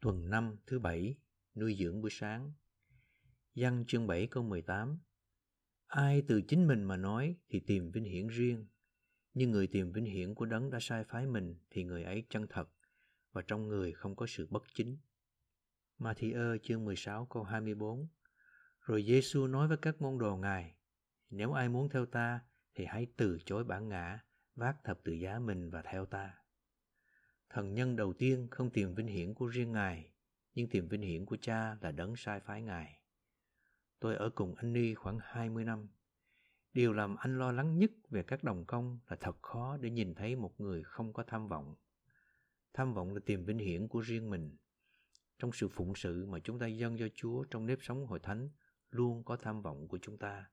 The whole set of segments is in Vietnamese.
Tuần 5 thứ bảy, nuôi dưỡng buổi sáng. Văn chương 7 câu 18 Ai từ chính mình mà nói thì tìm vinh hiển riêng, nhưng người tìm vinh hiển của đấng đã sai phái mình thì người ấy chân thật, và trong người không có sự bất chính. Matthew chương 16 câu 24 Rồi Giêsu nói với các môn đồ Ngài, Nếu ai muốn theo ta thì hãy từ chối bản ngã, vác thập tự giá mình và theo ta. Thần nhân đầu tiên không tìm vinh hiển của riêng Ngài, nhưng tìm vinh hiển của cha là đấng sai phái Ngài. Tôi ở cùng anh Ni khoảng 20 năm. Điều làm anh lo lắng nhất về các đồng công là thật khó để nhìn thấy một người không có tham vọng. Tham vọng là tìm vinh hiển của riêng mình. Trong sự phụng sự mà chúng ta dâng cho Chúa trong nếp sống hội thánh, luôn có tham vọng của chúng ta.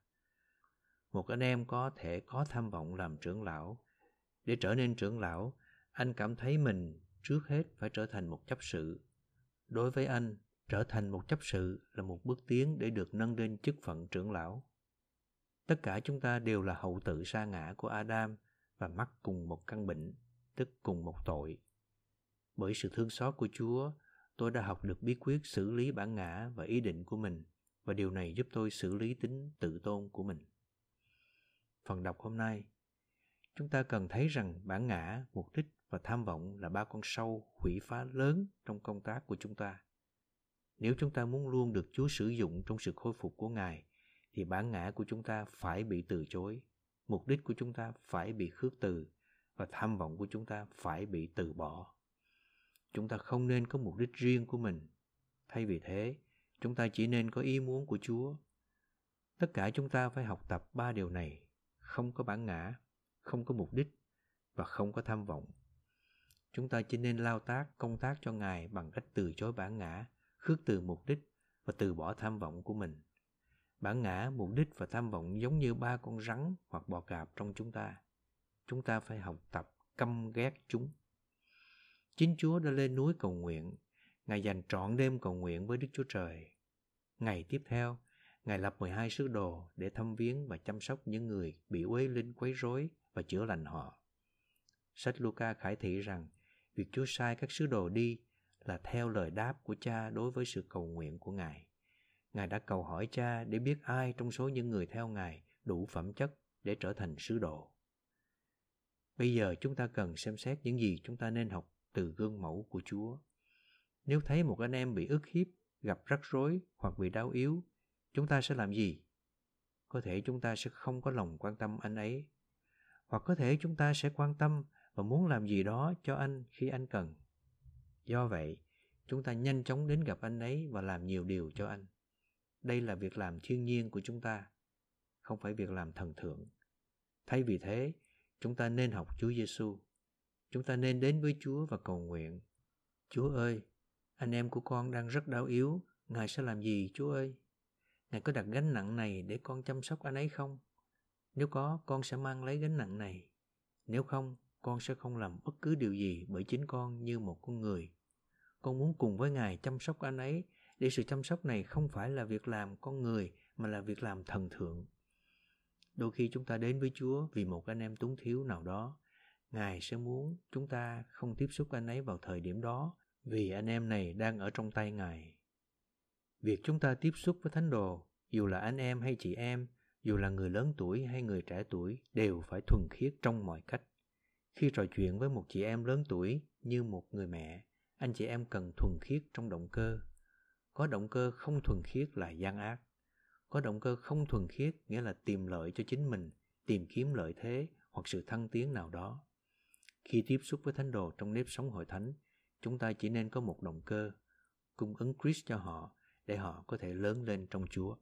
Một anh em có thể có tham vọng làm trưởng lão. Để trở nên trưởng lão, anh cảm thấy mình trước hết phải trở thành một chấp sự. Đối với anh, trở thành một chấp sự là một bước tiến để được nâng lên chức phận trưởng lão. Tất cả chúng ta đều là hậu tự sa ngã của Adam và mắc cùng một căn bệnh, tức cùng một tội. Bởi sự thương xót của Chúa, tôi đã học được bí quyết xử lý bản ngã và ý định của mình và điều này giúp tôi xử lý tính tự tôn của mình. Phần đọc hôm nay, chúng ta cần thấy rằng bản ngã, mục đích và tham vọng là ba con sâu hủy phá lớn trong công tác của chúng ta. Nếu chúng ta muốn luôn được Chúa sử dụng trong sự khôi phục của Ngài, thì bản ngã của chúng ta phải bị từ chối, mục đích của chúng ta phải bị khước từ và tham vọng của chúng ta phải bị từ bỏ. Chúng ta không nên có mục đích riêng của mình. Thay vì thế, chúng ta chỉ nên có ý muốn của Chúa. Tất cả chúng ta phải học tập ba điều này, không có bản ngã, không có mục đích và không có tham vọng. Chúng ta chỉ nên lao tác công tác cho Ngài bằng cách từ chối bản ngã, khước từ mục đích và từ bỏ tham vọng của mình. Bản ngã, mục đích và tham vọng giống như ba con rắn hoặc bò cạp trong chúng ta. Chúng ta phải học tập căm ghét chúng. Chính Chúa đã lên núi cầu nguyện. Ngài dành trọn đêm cầu nguyện với Đức Chúa Trời. Ngày tiếp theo, Ngài lập 12 sứ đồ để thăm viếng và chăm sóc những người bị uế linh quấy rối và chữa lành họ. Sách Luca khải thị rằng việc Chúa sai các sứ đồ đi là theo lời đáp của cha đối với sự cầu nguyện của Ngài. Ngài đã cầu hỏi cha để biết ai trong số những người theo Ngài đủ phẩm chất để trở thành sứ đồ. Bây giờ chúng ta cần xem xét những gì chúng ta nên học từ gương mẫu của Chúa. Nếu thấy một anh em bị ức hiếp, gặp rắc rối hoặc bị đau yếu, chúng ta sẽ làm gì? Có thể chúng ta sẽ không có lòng quan tâm anh ấy, hoặc có thể chúng ta sẽ quan tâm và muốn làm gì đó cho anh khi anh cần. Do vậy, chúng ta nhanh chóng đến gặp anh ấy và làm nhiều điều cho anh. Đây là việc làm thiên nhiên của chúng ta, không phải việc làm thần thượng. Thay vì thế, chúng ta nên học Chúa Giêsu. Chúng ta nên đến với Chúa và cầu nguyện. Chúa ơi, anh em của con đang rất đau yếu, Ngài sẽ làm gì Chúa ơi? Ngài có đặt gánh nặng này để con chăm sóc anh ấy không? Nếu có, con sẽ mang lấy gánh nặng này. Nếu không, con sẽ không làm bất cứ điều gì bởi chính con như một con người. Con muốn cùng với Ngài chăm sóc anh ấy, để sự chăm sóc này không phải là việc làm con người mà là việc làm thần thượng. Đôi khi chúng ta đến với Chúa vì một anh em túng thiếu nào đó. Ngài sẽ muốn chúng ta không tiếp xúc anh ấy vào thời điểm đó vì anh em này đang ở trong tay Ngài. Việc chúng ta tiếp xúc với thánh đồ, dù là anh em hay chị em, dù là người lớn tuổi hay người trẻ tuổi, đều phải thuần khiết trong mọi cách. Khi trò chuyện với một chị em lớn tuổi như một người mẹ, anh chị em cần thuần khiết trong động cơ. Có động cơ không thuần khiết là gian ác. Có động cơ không thuần khiết nghĩa là tìm lợi cho chính mình, tìm kiếm lợi thế hoặc sự thăng tiến nào đó. Khi tiếp xúc với thánh đồ trong nếp sống hội thánh, chúng ta chỉ nên có một động cơ, cung ứng Christ cho họ để họ có thể lớn lên trong Chúa.